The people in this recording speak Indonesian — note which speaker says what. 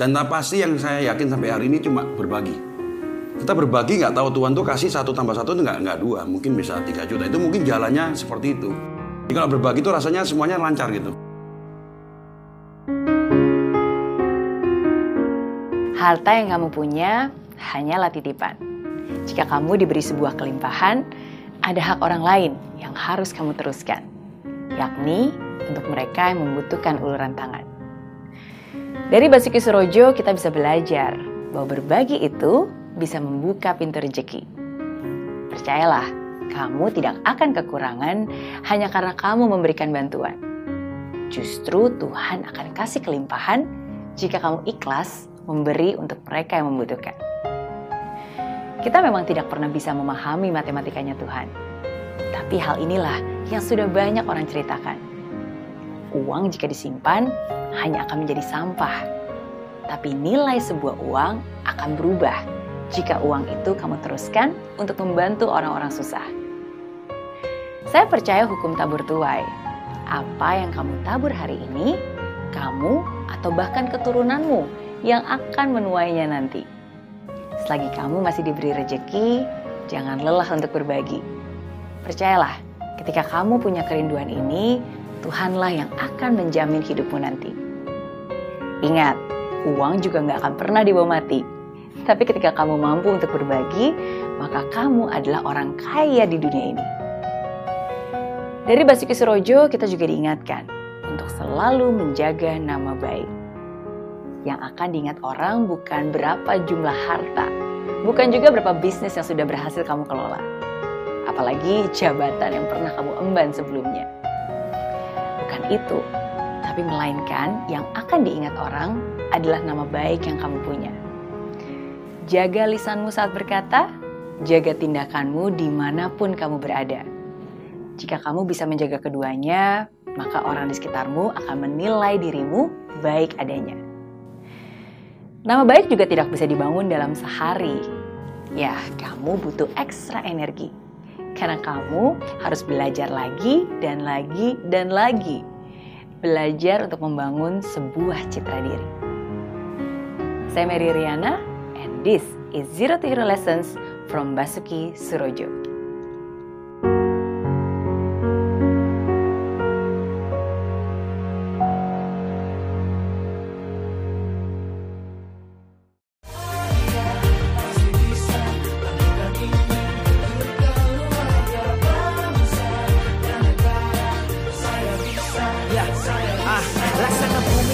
Speaker 1: Dan tak pasti yang saya yakin sampai hari ini cuma berbagi. Kita berbagi nggak tahu Tuhan tuh kasih satu tambah satu itu nggak nggak dua, mungkin bisa tiga juta. Itu mungkin jalannya seperti itu. Jadi kalau berbagi itu rasanya semuanya lancar gitu.
Speaker 2: Harta yang kamu punya hanyalah titipan. Jika kamu diberi sebuah kelimpahan, ada hak orang lain yang harus kamu teruskan, yakni untuk mereka yang membutuhkan uluran tangan. Dari Basuki Surojo kita bisa belajar bahwa berbagi itu bisa membuka pintu rezeki. Percayalah, kamu tidak akan kekurangan hanya karena kamu memberikan bantuan. Justru Tuhan akan kasih kelimpahan jika kamu ikhlas memberi untuk mereka yang membutuhkan. Kita memang tidak pernah bisa memahami matematikanya Tuhan. Tapi hal inilah yang sudah banyak orang ceritakan. Uang jika disimpan hanya akan menjadi sampah. Tapi nilai sebuah uang akan berubah jika uang itu kamu teruskan untuk membantu orang-orang susah. Saya percaya hukum tabur tuai. Apa yang kamu tabur hari ini, kamu atau bahkan keturunanmu yang akan menuainya nanti. Selagi kamu masih diberi rejeki, jangan lelah untuk berbagi. Percayalah, ketika kamu punya kerinduan ini, Tuhanlah yang akan menjamin hidupmu nanti. Ingat, uang juga nggak akan pernah dibawa mati. Tapi ketika kamu mampu untuk berbagi, maka kamu adalah orang kaya di dunia ini. Dari Basuki Surojo, kita juga diingatkan untuk selalu menjaga nama baik yang akan diingat orang bukan berapa jumlah harta, bukan juga berapa bisnis yang sudah berhasil kamu kelola, apalagi jabatan yang pernah kamu emban sebelumnya. Itu, tapi melainkan yang akan diingat orang adalah nama baik yang kamu punya. Jaga lisanmu saat berkata, jaga tindakanmu di mana pun kamu berada. Jika kamu bisa menjaga keduanya, maka orang di sekitarmu akan menilai dirimu baik adanya. Nama baik juga tidak bisa dibangun dalam sehari. Ya, kamu butuh ekstra energi. Karena kamu harus belajar lagi dan lagi dan lagi. Belajar untuk membangun sebuah citra diri. Saya Mary Riana, and this is Zero to Hero Lessons from Basuki Surojo.